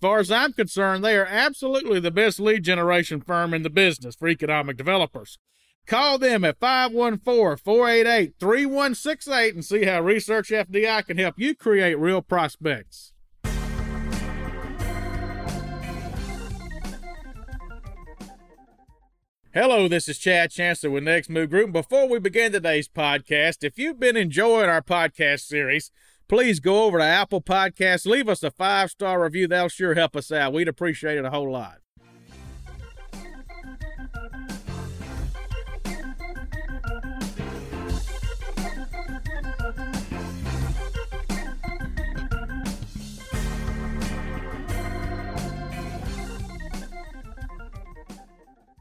far as I'm concerned, they are absolutely the best lead generation firm in the business for economic developers. Call them at 514 488 3168 and see how Research FDI can help you create real prospects. Hello, this is Chad Chancellor with Next Move Group. Before we begin today's podcast, if you've been enjoying our podcast series, please go over to Apple Podcasts, leave us a five star review. That'll sure help us out. We'd appreciate it a whole lot.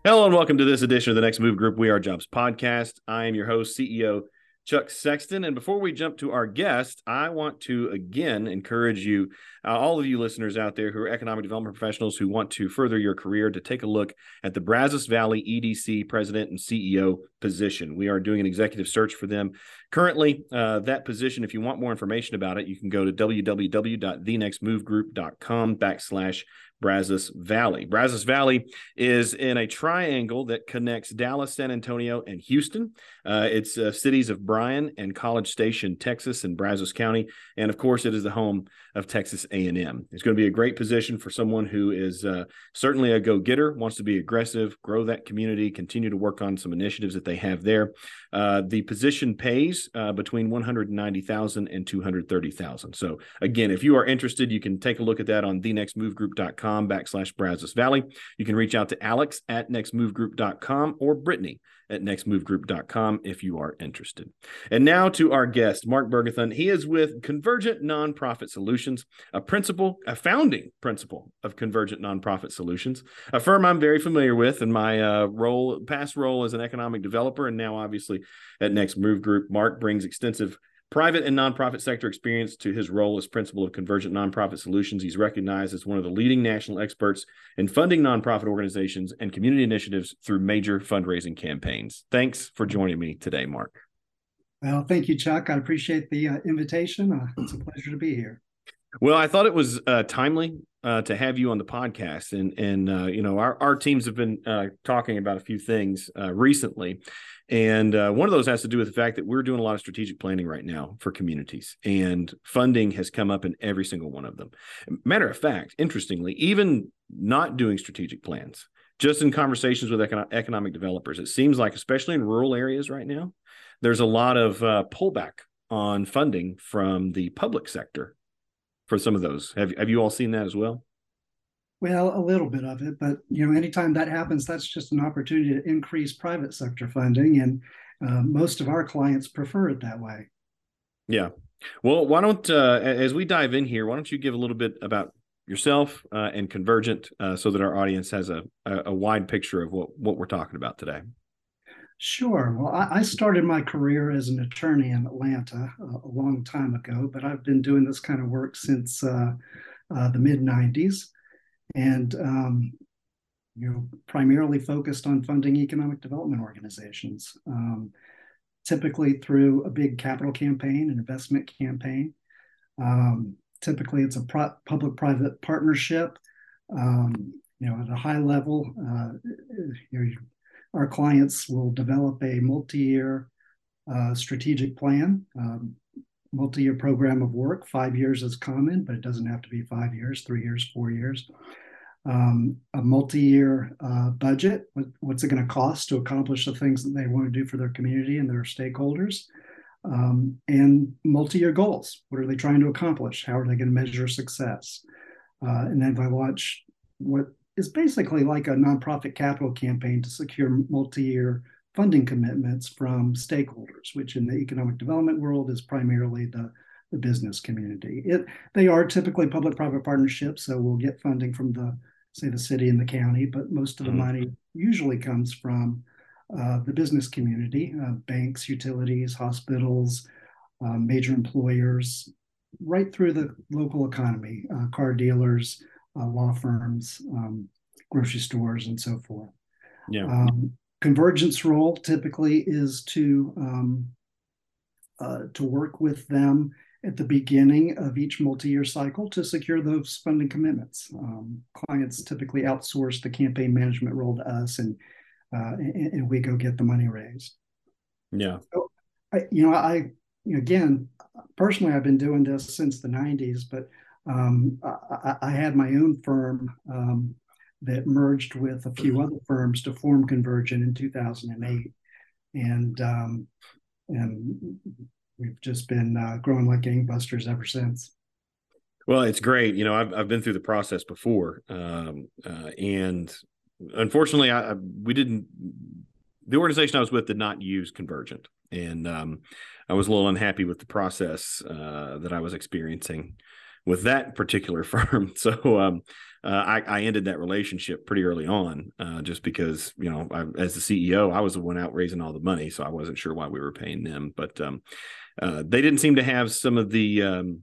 Hello and welcome to this edition of the Next Move Group We Are Jobs podcast. I am your host, CEO Chuck Sexton. And before we jump to our guest, I want to again encourage you, uh, all of you listeners out there who are economic development professionals who want to further your career, to take a look at the Brazos Valley EDC president and CEO position. We are doing an executive search for them. Currently, uh, that position, if you want more information about it, you can go to www.thenextmovegroup.com backslash Brazos Valley. Brazos Valley is in a triangle that connects Dallas, San Antonio, and Houston. Uh, it's uh, cities of Bryan and College Station, Texas, and Brazos County, and of course, it is the home of Texas A&M. It's going to be a great position for someone who is uh, certainly a go-getter, wants to be aggressive, grow that community, continue to work on some initiatives that they have there. Uh, the position pays uh, between 190,000 and 230,000. So again, if you are interested, you can take a look at that on thenextmovegroup.com backslash Brazos Valley. You can reach out to Alex at nextmovegroup.com or Brittany at nextmovegroup.com if you are interested. And now to our guest, Mark Bergathon. He is with Convergent Nonprofit Solutions, a principal, a founding principal of Convergent Nonprofit Solutions, a firm I'm very familiar with in my uh, role, past role as an economic developer, and now obviously at Next Move Group. Mark brings extensive private and nonprofit sector experience to his role as principal of Convergent Nonprofit Solutions. He's recognized as one of the leading national experts in funding nonprofit organizations and community initiatives through major fundraising campaigns. Thanks for joining me today, Mark. Well, thank you, Chuck. I appreciate the uh, invitation. Uh, it's a pleasure to be here. Well, I thought it was uh, timely uh, to have you on the podcast, and and uh, you know our our teams have been uh, talking about a few things uh, recently, and uh, one of those has to do with the fact that we're doing a lot of strategic planning right now for communities, and funding has come up in every single one of them. Matter of fact, interestingly, even not doing strategic plans, just in conversations with econo- economic developers, it seems like, especially in rural areas right now, there's a lot of pullback on funding from the public sector for some of those. Have have you all seen that as well? Well, a little bit of it, but you know, anytime that happens, that's just an opportunity to increase private sector funding, and uh, most of our clients prefer it that way. Yeah. Well, why don't uh, as we dive in here, why don't you give a little bit about yourself uh, and Convergent, uh, so that our audience has a, a, wide picture of what what we're talking about today. Sure. Well, I, I, started my career as an attorney in Atlanta uh, a long time ago, but I've been doing this kind of work since uh, uh, the mid 90s and um, you know, primarily focused on funding economic development organizations, um, typically through a big capital campaign, an investment campaign. Um, typically, it's a pro- public-private partnership. Um, you know, at a high level, uh, you know, our clients will develop a multi-year uh, strategic plan, um, multi-year program of work. Five years is common, but it doesn't have to be five years, three years, four years. Um, a multi-year uh, budget. What, what's it going to cost to accomplish the things that they want to do for their community and their stakeholders? um, and multi-year goals. What are they trying to accomplish? How are they going to measure success? Uh, and then if I launch what is basically like a nonprofit capital campaign to secure multi-year funding commitments from stakeholders, which in the economic development world is primarily the, the business community. It, they are typically public-private partnerships, so we'll get funding from the say the city and the county, but most of the mm-hmm. money usually comes from uh, the business community, uh, banks, utilities, hospitals, uh, major employers, right through the local economy, uh, car dealers, uh, law firms, um, grocery stores, and so forth. Yeah. Um, Convergent's role typically is to um, to work with them at the beginning of each multi-year cycle to secure those funding commitments. Um, clients typically outsource the campaign management role to us, and uh, and, and, we go get the money raised. Yeah. So, I, you know, I again, personally, I've been doing this since the '90s, but um, I, I, had my own firm um, that merged with a few other firms to form Convergent in 2008, and um, and we've just been uh, growing like gangbusters ever since. Well, it's great. You know, I've I've been through the process before, um, uh, and unfortunately, I, we didn't. The organization I was with did not use Convergent, and um, I was a little unhappy with the process uh, that I was experiencing with that particular firm. So um, uh, I, I, ended that relationship pretty early on, uh, just because you know, I, as the CEO, I was the one out raising all the money, so I wasn't sure why we were paying them. But um, uh, they didn't seem to have some of the um,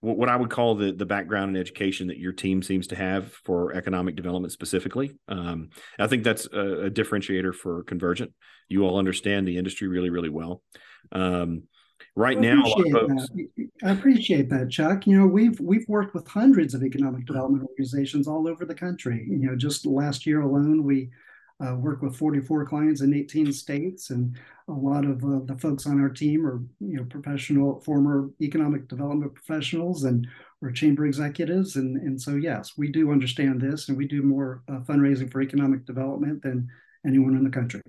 what I would call the the background and education that your team seems to have for economic development specifically. Um, I think that's a, a, differentiator for Convergent. You all understand the industry really, really well. Um, right I now, folks, I appreciate that, Chuck. You know, we've we've worked with hundreds of economic development organizations all over the country. You know, just last year alone, we uh, work with 44 clients in 18 states, and a lot of uh, the folks on our team are you know professional, former economic development professionals, and or chamber executives, and and so yes, we do understand this, and we do more uh, fundraising for economic development than anyone in the country.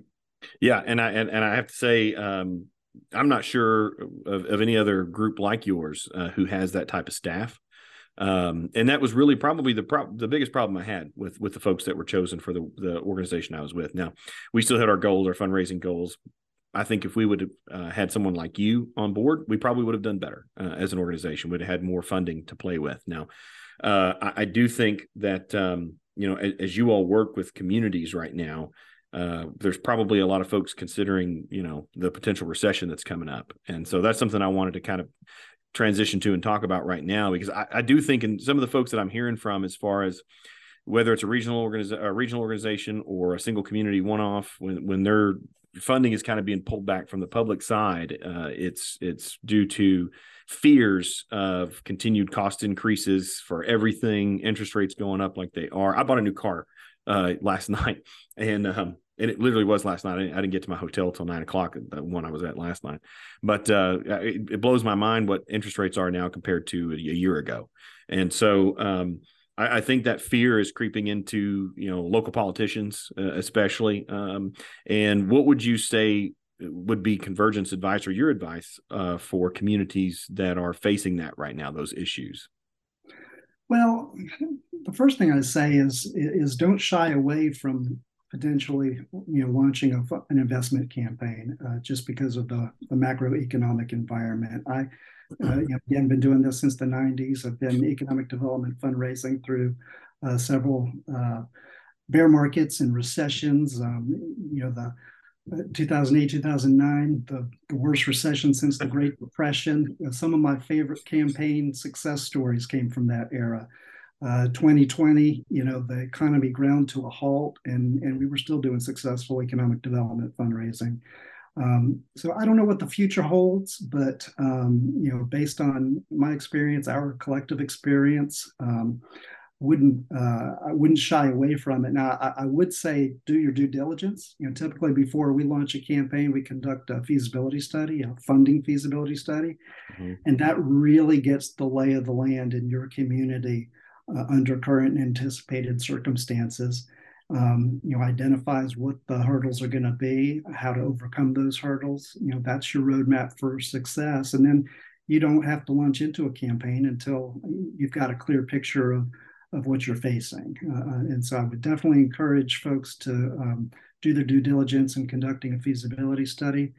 Yeah, and I and, and I have to say. Um, I'm not sure of, of, any other group like yours uh, who has that type of staff. Um, and that was really probably the pro- the biggest problem I had with with the folks that were chosen for the the organization I was with. Now, we still had our goals, our fundraising goals. I think if we would have uh, had someone like you on board, we probably would have done better uh, as an organization. Would have had more funding to play with. Now, uh, I, I, do think that um, you know, as, as, you all work with communities right now, uh, there's probably a lot of folks considering, you know, the potential recession that's coming up, and so that's something I wanted to kind of transition to and talk about right now because I, I do think in some of the folks that I'm hearing from as far as whether it's a regional organization, a regional organization or a single community one-off, when when their funding is kind of being pulled back from the public side, uh, it's it's due to fears of continued cost increases for everything, interest rates going up like they are. I bought a new car uh, last night, and um, and it literally was last night. I didn't, I didn't get to my hotel till nine o'clock, the one I was at last night. But uh, it, it, blows my mind what interest rates are now compared to a, year ago. And so um, I, I, think that fear is creeping into you know local politicians, uh, especially. Um, and what would you say would be Convergent's advice or your advice uh, for communities that are facing that right now, those issues? Well, the first thing I say is is don't shy away from potentially you know launching a, an investment campaign uh, just because of the, the macroeconomic environment. I uh, you know, again been doing this since the 90s. I've been economic development fundraising through uh, several uh, bear markets and recessions. Um, you know the 2008 2009 the, worst recession since the great depression some of my favorite campaign success stories came from that era uh, 2020, you know, the economy ground to a halt, and and we were still doing successful economic development fundraising. Um, so I don't know what the future holds, but um, you know, based on my experience, our collective experience, um, wouldn't uh, I wouldn't shy away from it. Now, I, I, would say do your due diligence. You know, typically before we launch a campaign, we conduct a feasibility study, a funding feasibility study, mm-hmm. and that really gets the lay of the land in your community uh, under current and anticipated circumstances. um, you know, identifies what the hurdles are going to be, how to overcome those hurdles. You know, that's your roadmap for success. And then you don't have to launch into a campaign until you've got a clear picture of of what you're facing. Uh, uh, and so I would definitely encourage folks to um, do their due diligence in conducting a feasibility study,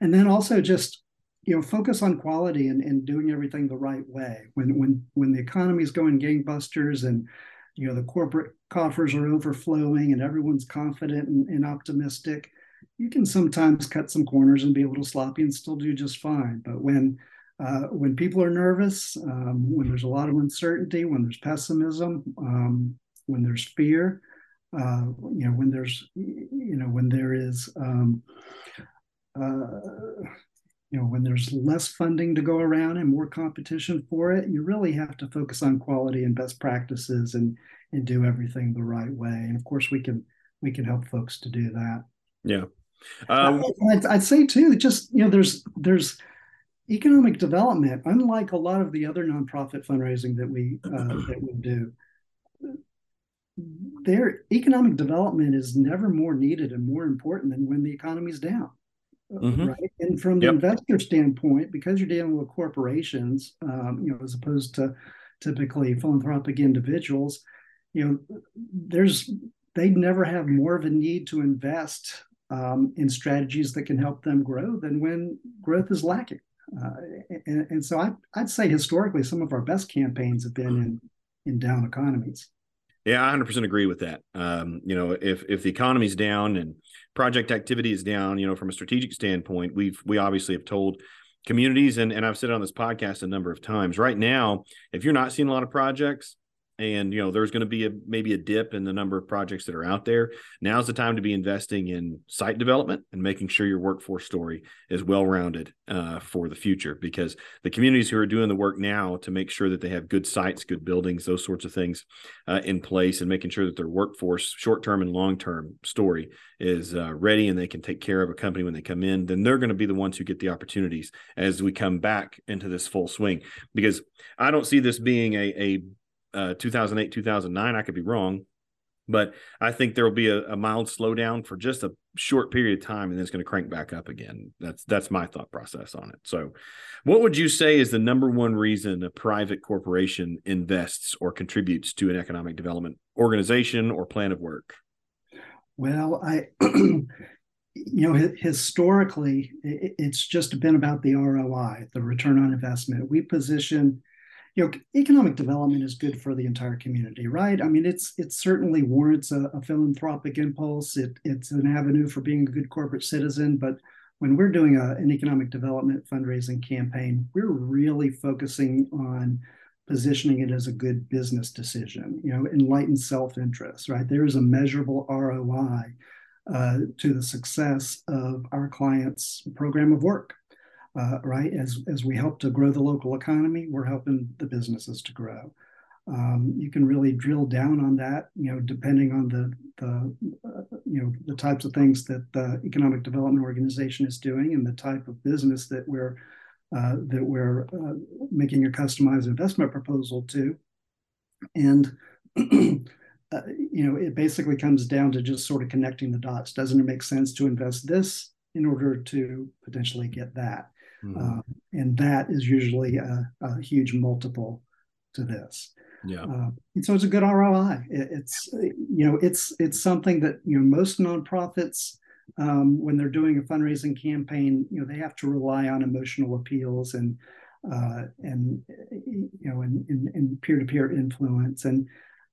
and then also just you know focus on quality and, and doing everything the right way. When when when the economy is going gangbusters and you know the corporate coffers are overflowing and everyone's confident and, and optimistic, you can sometimes cut some corners and be a little sloppy and still do just fine. But when uh, when people are nervous, um, when there's a lot of uncertainty, when there's pessimism, um, when there's fear, uh, you know, when there's, you know, when there is, um, uh, you know, when there's less funding to go around and more competition for it, you really have to focus on quality and best practices and and do everything the right way. And of course, we can we can help folks to do that. Yeah. Um, I'd, I'd say too, just you know, there's there's economic development, unlike a lot of the other nonprofit fundraising that we uh, that we do, their economic development is never more needed and more important than when the economy's down. Mm-hmm. Right. And from the yep. investor standpoint, because you're dealing with corporations, um, you know, as opposed to typically philanthropic individuals, you know, there's they never have more of a need to invest um, in strategies that can help them grow than when growth is lacking. Uh, and, and, so I, I'd say historically, some of our best campaigns have been in in down economies. Yeah, I 100% agree with that. Um, you know, if if the economy's down and project activity is down, you know, from a strategic standpoint, we've we obviously have told communities and and I've said on this podcast a number of times. Right now, if you're not seeing a lot of projects, and you know there's going to be a maybe a dip in the number of projects that are out there. Now's the time to be investing in site development and making sure your workforce story is well rounded uh, for the future because the communities who are doing the work now to make sure that they have good sites good buildings those sorts of things uh, in place and making sure that their workforce short term and long term story is uh, ready and they can take care of a company when they come in then they're going to be the ones who get the opportunities as we come back into this full swing. Because i don't see this being a, a uh, 2008, 2009. I could be wrong, but I think there will be a, a, mild slowdown for just a short period of time, and then it's going to crank back up again. That's that's my thought process on it. So, what would you say is the number one reason a private corporation invests or contributes to an economic development organization or plan of work? Well, I. you know, historically, it's just been about the ROI, the return on investment. We position you know, economic development is good for the entire community, right? I mean, it's it certainly warrants a, a, philanthropic impulse. It it's an avenue for being a good corporate citizen. But when we're doing a, an economic development fundraising campaign, we're really focusing on positioning it as a good business decision. You know, enlightened self-interest, right? There is a measurable ROI uh, to the success of our clients' program of work uh, right? As as we help to grow the local economy, we're helping the businesses to grow. Um, you can really drill down on that, you know, depending on the the uh, you know the types of things that the economic development organization is doing and the type of business that we're uh, that we're uh, making a customized investment proposal to, and. Uh, you know, it basically comes down to just sort of connecting the dots. Doesn't it make sense to invest this in order to potentially get that? Mm-hmm. Uh, and that is usually a, a, huge multiple to this. Yeah. Uh, and so it's a good ROI. It, it's you know it's it's something that you know most nonprofits um, when they're doing a fundraising campaign you know they have to rely on emotional appeals and uh, and you know and in peer to peer influence and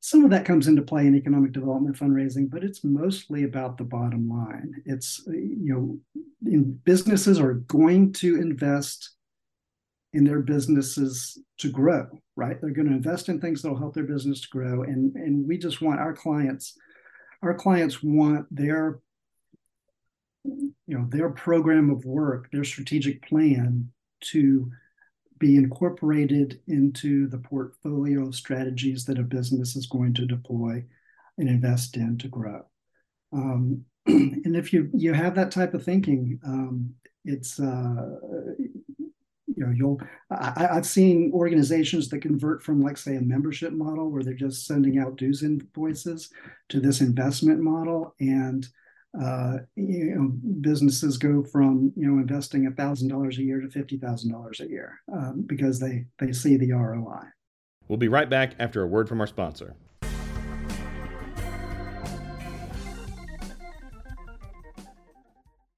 some of that comes into play in economic development fundraising, but it's mostly about the bottom line. It's, you know, in businesses are going to invest in their businesses to grow, right? They're going to invest in things that will help their business to grow. And, and we just want our clients, our clients want their, you know, their program of work, their strategic plan to be incorporated into the portfolio of strategies that a business is going to deploy and invest in to grow. Um, and if you you have that type of thinking, um, it's uh, you know, you'll I, I've seen organizations that convert from, like, say, a membership model where they're just sending out dues invoices to this investment model, and uh, you know, businesses go from you know investing a thousand dollars a year to fifty thousand dollars a year um, because they they see the ROI. We'll be right back after a word from our sponsor.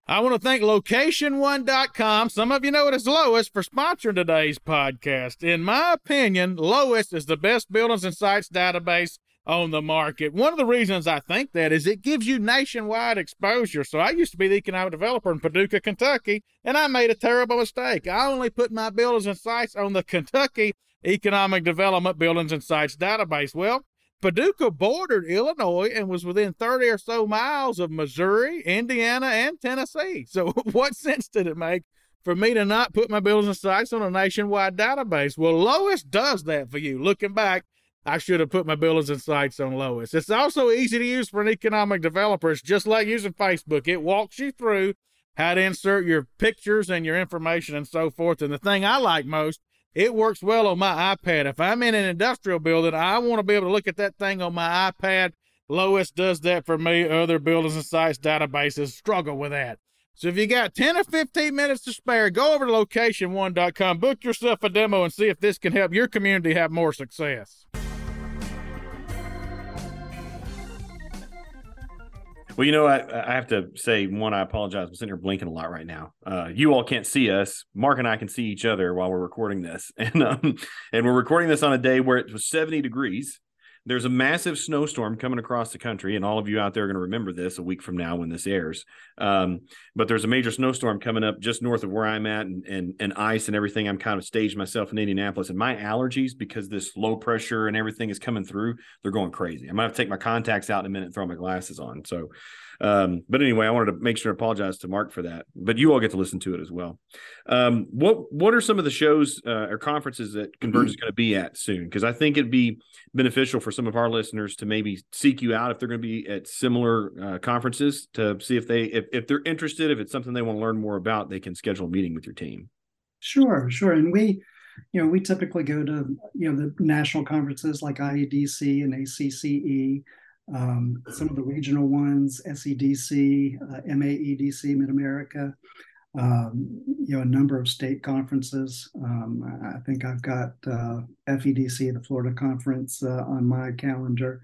I want to thank location1.com. Some of you know it as Lois for sponsoring today's podcast. In my opinion, Lois is the best buildings and sites database on the market. One of the reasons I think that is it gives you nationwide exposure. So I used to be the economic developer in Paducah, Kentucky, and I made a terrible mistake. I only put my buildings and sites on the Kentucky Economic Development Buildings and Sites database. Well, Paducah bordered Illinois and was within 30 or so miles of Missouri, Indiana, and Tennessee. So, what sense did it make for me to not put my buildings and sites on a nationwide database? Well, Lois does that for you. Looking back, I should have put my buildings and sites on Lois. It's also easy to use for an economic developer. It's just like using Facebook. It walks you through how to insert your pictures and your information and so forth. And the thing I like most it works well on my iPad. If I'm in an industrial building, I want to be able to look at that thing on my iPad. Lois does that for me. Other buildings and sites databases struggle with that. So if you got 10 or 15 minutes to spare, go over to location1.com, book yourself a demo, and see if this can help your community have more success. Well, you know, I, I have to say, one, I apologize. I'm sitting here blinking a lot right now. Uh, you all can't see us. Mark and I can see each other while we're recording this, and um, and we're recording this on a day where it was 70 degrees, there's a massive snowstorm coming across the country, and all of you out there are going to remember this a week from now when this airs. Um, but there's a major snowstorm coming up just north of where I'm at, and, and and ice and everything. I'm kind of staged myself in Indianapolis, and my allergies because this low pressure and everything is coming through. They're going crazy. I'm gonna have to take my contacts out in a minute and throw my glasses on. So um, but anyway, I wanted to make sure to apologize to Mark for that. But you all get to listen to it as well. Um, what what are some of the shows uh, or conferences that Converge is going to be at soon? Because I think it'd be beneficial for some of our listeners to maybe seek you out if they're going to be at similar uh, conferences to see if they if, if they're interested, if it's something they want to learn more about, they can schedule a meeting with your team. Sure, sure. And we you know, we typically go to, you know, the national conferences like IEDC and ACCE um, some of the regional ones, SEDC, uh, MAEDC, Mid America, um, you know, a number of state conferences. Um, I think I've got uh, FEDC, the Florida conference, uh, on my calendar.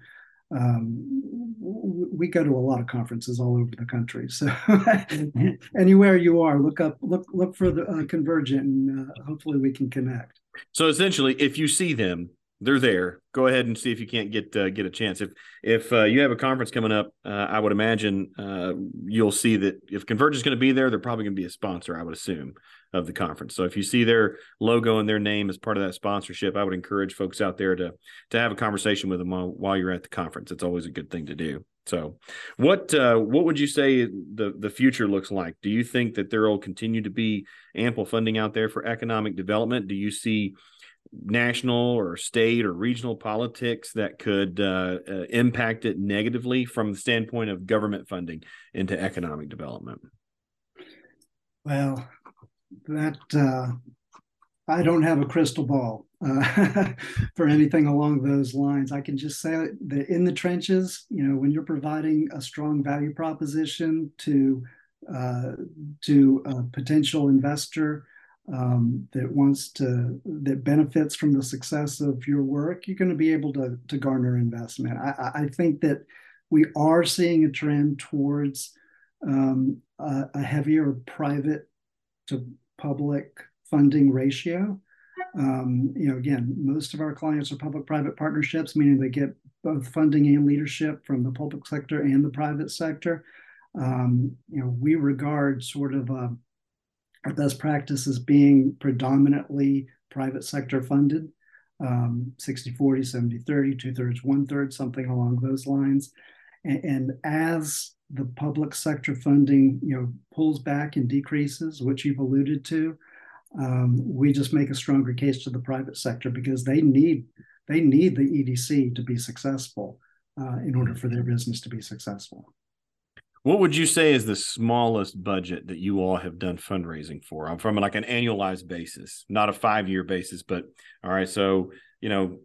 Um, we go to a lot of conferences all over the country. So anywhere you are, look up, look, look for the uh, Convergent, and uh, hopefully we can connect. So essentially, if you see them, they're there. Go ahead and see if you can't get uh, get a chance. If if uh, you have a conference coming up, uh, I would imagine uh, you'll see that if Converge is going to be there, they're probably going to be a sponsor. I would assume of the conference. So if you see their logo and their name as part of that sponsorship, I would encourage folks out there to to have a conversation with them while, while you're at the conference. It's always a good thing to do. So, what uh, what would you say the the future looks like? Do you think that there will continue to be ample funding out there for economic development? Do you see national or state or regional politics that could uh, uh, impact it negatively from the standpoint of government funding into economic development? Well, that uh, I don't have a crystal ball uh, for anything along those lines. I can just say that in the trenches, you know, when you're providing a strong value proposition to uh, to a potential investor um, that wants to that benefits from the success of your work, you're going to be able to to garner investment. I, I think that we are seeing a trend towards um, a, a, heavier private to public funding ratio. Um, you know, again, most of our clients are public-private partnerships, meaning they get both funding and leadership from the public sector and the private sector. Um, you know, we regard sort of a our best practices being predominantly private sector funded um, 60 40 70 30 two thirds one third something along those lines. And, and, as the public sector funding you know pulls back and decreases which you've alluded to um, we just make a stronger case to the private sector because they need they need the edc to be successful uh, in order for their business to be successful What would you say is the smallest budget that you all have done fundraising for I'm from like an annualized basis, not a five year basis, but all right. So, you know,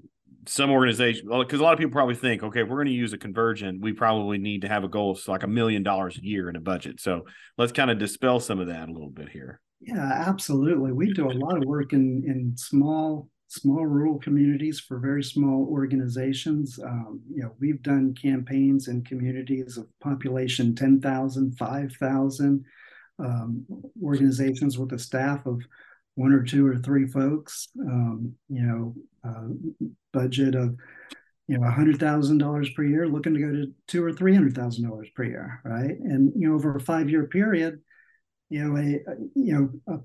some organizations, because a lot of people probably think, okay, we're going to use a convergent. We probably need to have a goal of like a million dollars a year in a budget. So let's kind of dispel some of that a little bit here. Yeah, absolutely. We do a lot of work in in small small rural communities for very small organizations. Um, you know, we've done campaigns in communities of population 10,000, 5,000, um, organizations with a staff of one or two or three folks, um, you know, uh, budget of, you know, $100,000 per year, looking to go to two or $300,000 per year, right? And, you know, over a five year period, you know, a, you know, a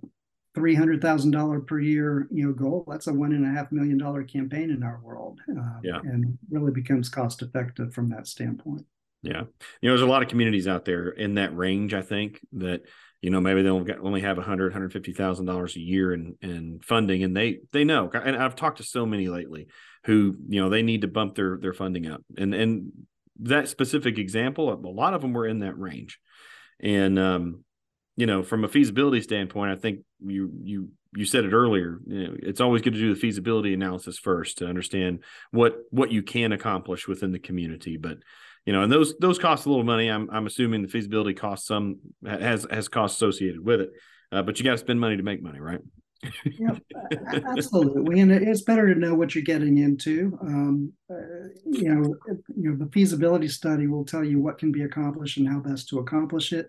three hundred thousand dollar per year, you know, goal. That's a one and a half million dollar campaign in our world, uh, yeah, and really becomes cost effective from that standpoint. Yeah, you know, there's a lot of communities out there in that range. I think that you know maybe they'll only have a hundred, hundred fifty thousand dollars a year in in funding, and they they know. And I've talked to so many lately who you know they need to bump their their funding up, and and that specific example, a lot of them were in that range, and um, you know, from a feasibility standpoint, I think you you you said it earlier. You know, it's always good to do the feasibility analysis first to understand what what you can accomplish within the community. But you know, and those those cost a little money. I'm I'm assuming the feasibility costs some has has costs associated with it. Uh, but you got to spend money to make money, right? yeah, absolutely. And it's better to know what you're getting into. Um, uh, you know, you know, the feasibility study will tell you what can be accomplished and how best to accomplish it.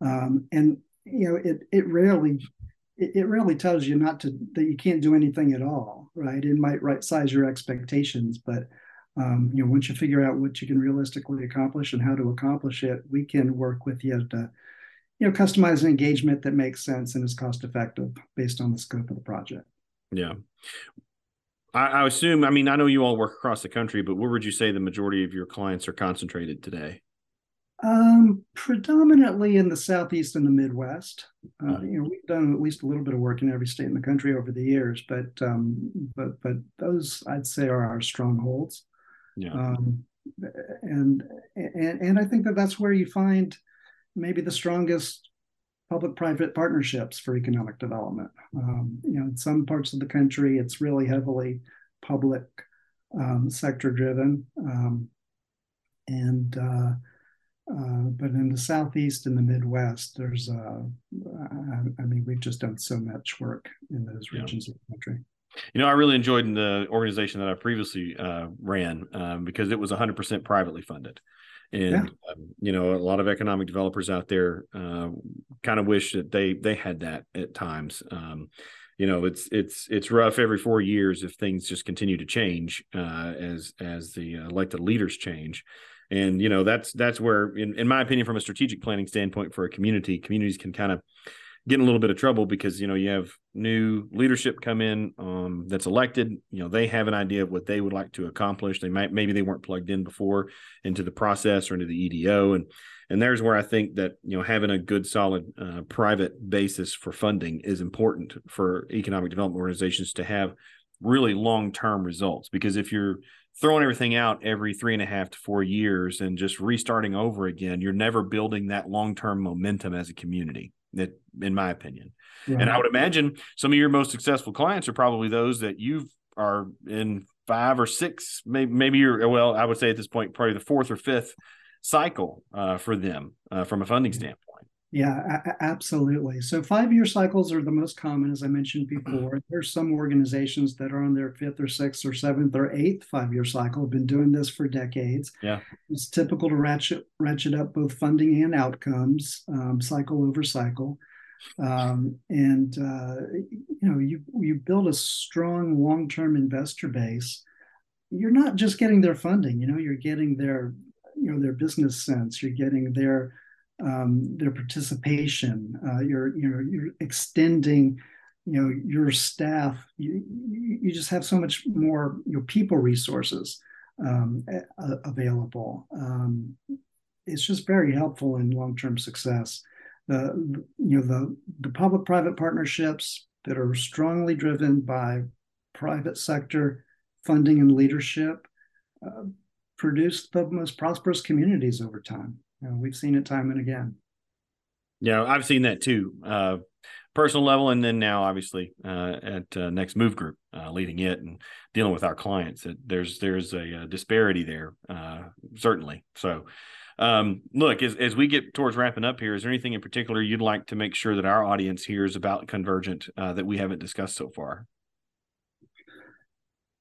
Um, and you know, it it rarely it, it really tells you not to that you can't do anything at all, right? It might right size your expectations, but um, you know, once you figure out what you can realistically accomplish and how to accomplish it, we can work with you to you know customize an engagement that makes sense and is cost effective based on the scope of the project. Yeah. I, I assume, I mean, I know you all work across the country, but where would you say the majority of your clients are concentrated today? Um, predominantly in the southeast and the Midwest. Uh, you know, we've done at least a little bit of work in every state in the country over the years, but um, but but those I'd say are our strongholds. Yeah. Um, and and and I think that that's where you find maybe the strongest public-private partnerships for economic development. Um, you know, in some parts of the country, it's really heavily public um, sector driven, um, and uh, uh, but in the southeast and the Midwest, there's, uh, I, I, mean, we've just done so much work in those regions yeah. of the country. You know, I really enjoyed the organization that I previously uh, ran um, because it was 100% privately funded. And yeah. um, you know, a lot of economic developers out there uh, kind of wish that they they had that at times. Um, you know, it's it's it's rough every four years if things just continue to change uh, as as the elected leaders change and you know that's that's where in, in my opinion from a strategic planning standpoint for a community communities can kind of get in a little bit of trouble because you know you have new leadership come in um, that's elected. You know they have an idea of what they would like to accomplish. They might maybe they weren't plugged in before into the process or into the edo and and there's where i think that you know having a good solid uh, private basis for funding is important for economic development organizations to have really long term results. Because if you're throwing everything out every three and a half to four years and just restarting over again, you're never building that long term momentum as a community. That, in my opinion, right. and I would imagine some of your most successful clients are probably those that you are in five or six, maybe maybe you're well, I would say at this point probably the fourth or fifth cycle uh, for them uh, from a funding mm-hmm. standpoint. Yeah, a- absolutely. So five year cycles are the most common, as I mentioned before. There's some organizations that are on their fifth or sixth or seventh or eighth five year cycle, have been doing this for decades. Yeah. It's typical to ratchet ratchet up both funding and outcomes, um, cycle over cycle. Um, and uh, you know, you you build a strong long term investor base. You're not just getting their funding, you know, you're getting their you know their business sense, you're getting their um, their participation. Uh, you're you know you're extending you know your staff. You you just have so much more you know people resources um, available. Um, it's just very helpful in long term success. The you know the the public private partnerships that are strongly driven by private sector funding and leadership uh, produce the most prosperous communities over time. You know, we've seen it time and again. Yeah, I've seen that too. Uh, personal level, and then now obviously uh, at uh, Next Move Group, uh, leading it and dealing with our clients. That there's there's a, a disparity there, uh, certainly. So, um, look, as as we get towards wrapping up here, is there anything in particular you'd like to make sure that our audience hears about Convergent uh, that we haven't discussed so far?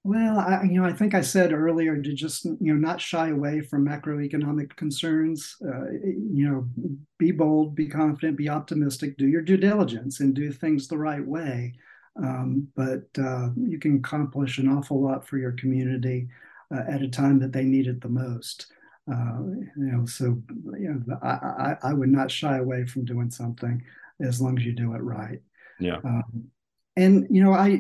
Well, I, you know, I think I said earlier to just you know not shy away from macroeconomic concerns. Uh, you know, be bold, be confident, be optimistic, do your due diligence, and do things the right way. Um, but uh, you can accomplish an awful lot for your community uh, at a time that they need it the most. Uh, you know, so you know, I, I, I, would not shy away from doing something as long as you do it right. Yeah. Um, and you know I,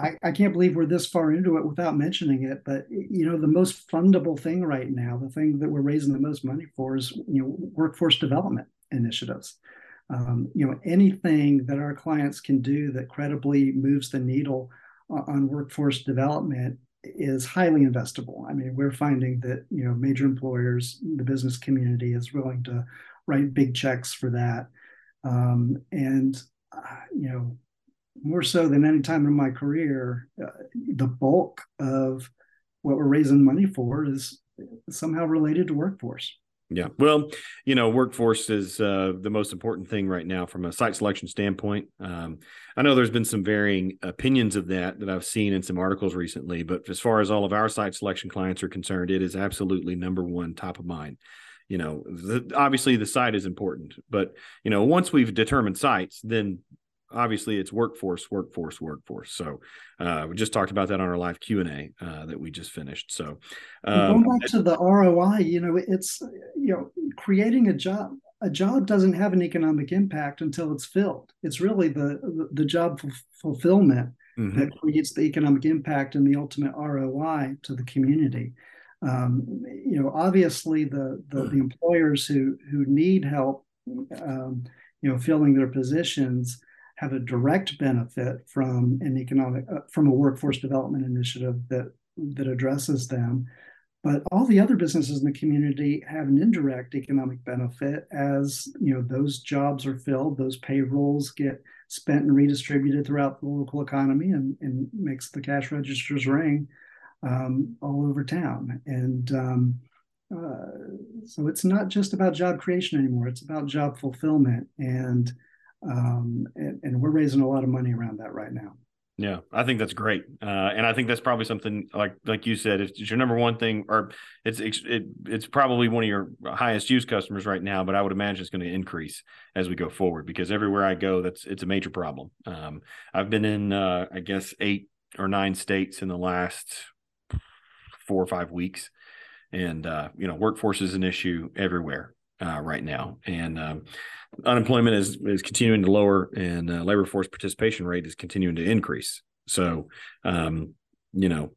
I, I can't believe we're this far into it without mentioning it but you know the most fundable thing right now the thing that we're raising the most money for is you know workforce development initiatives. Um, you know anything that our clients can do that credibly moves the needle on workforce development is highly investable. I mean we're finding that you know major employers the business community is willing to write big checks for that. Um, and uh, you know more so than any time in my career, uh, the bulk of what we're raising money for is somehow related to workforce. Yeah. Well, you know, workforce is uh, the most important thing right now from a site selection standpoint. Um, I know there's been some varying opinions of that that I've seen in some articles recently, but as far as all of our site selection clients are concerned, it is absolutely number one, top of mind. You know, the, obviously the site is important, but you know, once we've determined sites, then obviously it's workforce workforce workforce. So uh, we just talked about that on our live q&a uh, that we just finished. So um, going back to the roi you know it's you know creating a job a job doesn't have an economic impact until it's filled. It's really the the job fulfillment mm-hmm. that creates the economic impact and the ultimate roi to the community. Um, you know obviously the the, the employers who who need help um, you know filling their positions have a direct benefit from an economic uh, from a workforce development initiative that that addresses them. But all the other businesses in the community have an indirect economic benefit as you know those jobs are filled those payrolls get spent and redistributed throughout the local economy and, and makes the cash registers ring um, all over town. And um, uh, so it's not just about job creation anymore it's about job fulfillment. And um, and, and, we're raising a lot of money around that right now. Yeah, I think that's great, uh, and I think that's probably something like like you said, it's, it's your number one thing, or it's it, it's probably one of your highest use customers right now. But I would imagine it's going to increase as we go forward because everywhere I go, that's it's a major problem. Um, I've been in, uh, I guess, eight or nine states in the last four or five weeks, and uh, you know, workforce is an issue everywhere uh, right now, and um, unemployment is is continuing to lower, and uh, labor force participation rate is continuing to increase. So, um, you know,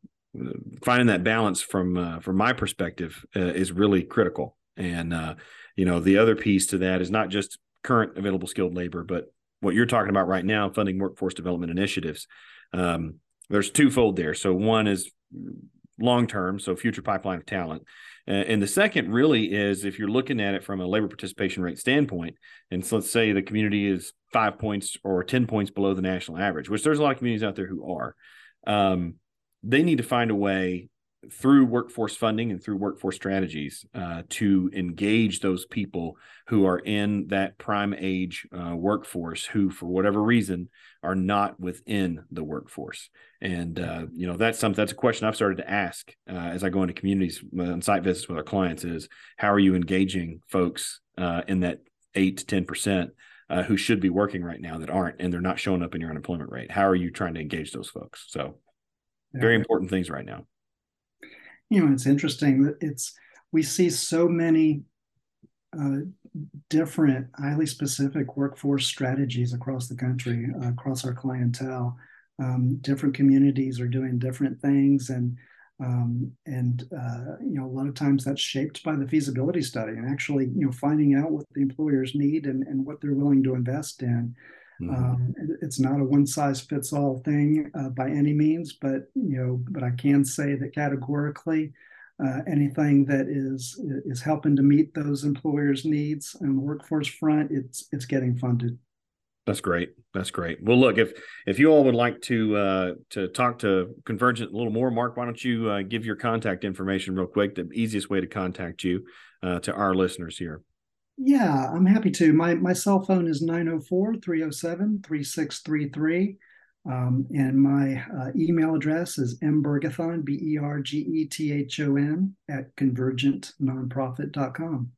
finding that balance from uh, from my perspective uh, is really critical. And uh, you know, the other piece to that is not just current available skilled labor, but what you're talking about right now, funding workforce development initiatives. Um, there's twofold there. So one is long term, so future pipeline of talent. And the second really is if you're looking at it from a labor participation rate standpoint, and so let's say the community is five points or 10 points below the national average, which there's a lot of communities out there who are, um, they need to find a way through workforce funding and through workforce strategies uh, to engage those people who are in that prime age uh, workforce who for whatever reason are not within the workforce. And uh, you know that's something that's a question i've started to ask uh, as i go into communities on uh, site visits with our clients is how are you engaging folks uh, in that 8 to 10 percent who should be working right now that aren't and they're not showing up in your unemployment rate? How are you trying to engage those folks? So very important things right now you know, it's interesting that it's we see so many uh, different, highly specific workforce strategies across the country, uh, across our clientele. Um, different communities are doing different things, and um, and uh, you know a lot of times that's shaped by the feasibility study and actually you know finding out what the employers need and, and what they're willing to invest in Mm-hmm. Um, it's not a one size fits all thing uh, by any means, but you know, but I can say that categorically, uh, anything that is is helping to meet those employers' needs and the workforce front, it's it's getting funded. That's great. That's great. Well, look if if you all would like to uh, to talk to Convergent a little more, Mark, why don't you uh, give your contact information real quick? The easiest way to contact you uh, to our listeners here. Yeah, I'm happy to. My my cell phone is 904-307-3633. Um, and my uh, email address is mbergethon, B E R G E T H O N, at convergentnonprofit.com.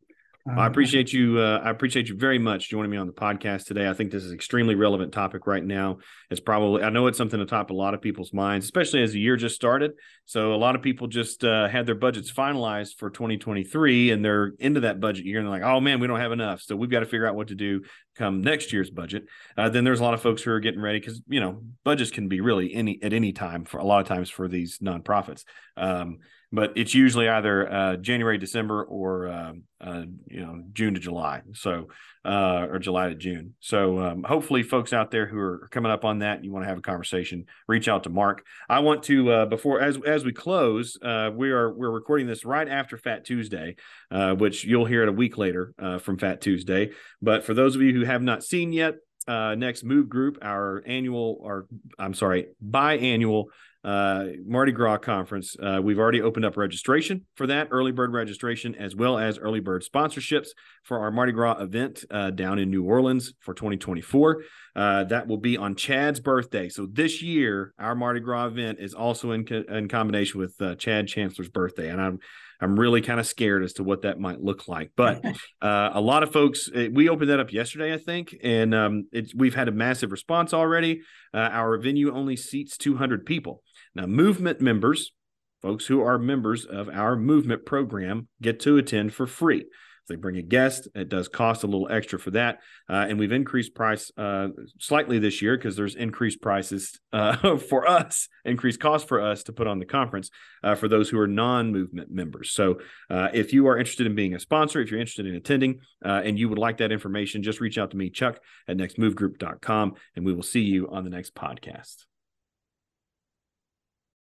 I appreciate you. Uh, I appreciate you very much joining me on the podcast today. I think this is extremely relevant topic right now. It's probably I know it's something to top a lot of people's minds, especially as the year just started. So a lot of people just uh, had their budgets finalized for 2023, and they're into that budget year, and they're like, "Oh man, we don't have enough." So we've got to figure out what to do come next year's budget. Uh, then there's a lot of folks who are getting ready because you know budgets can be really any at any time for a lot of times for these nonprofits. Um, but it's usually either uh, January, December, or uh, uh, you know June to July. So uh, or July to June. So um, hopefully, folks out there who are coming up on that, you want to have a conversation, reach out to Mark. I want to uh, before as as we close, uh, we are we're recording this right after Fat Tuesday, which you'll hear it a week later from Fat Tuesday. But for those of you who have not seen yet, next Move Group, our annual or I'm sorry, biannual uh, Mardi Gras conference. Uh, we've already opened up registration for that, early bird registration, as well as early bird sponsorships for our Mardi Gras event uh, down in New Orleans for 2024. Uh, that will be on Chad's birthday. So this year, our Mardi Gras event is also in, co- in combination with uh, Chad Chancellor's birthday, and I'm I'm really kind of scared as to what that might look like. But uh, a lot of folks, eh, we opened that up yesterday, I think, and um, we've had a massive response already. our venue only seats 200 people. Now, movement members, folks who are members of our movement program, get to attend for free. If they bring a guest, it does cost a little extra for that. Uh, and we've increased price uh, slightly this year because there's increased prices uh, for us, increased cost for us to put on the conference uh, for those who are non movement members. So uh, if you are interested in being a sponsor, if you're interested in attending uh, and you would like that information, just reach out to me, Chuck at nextmovegroup.com, and we will see you on the next podcast.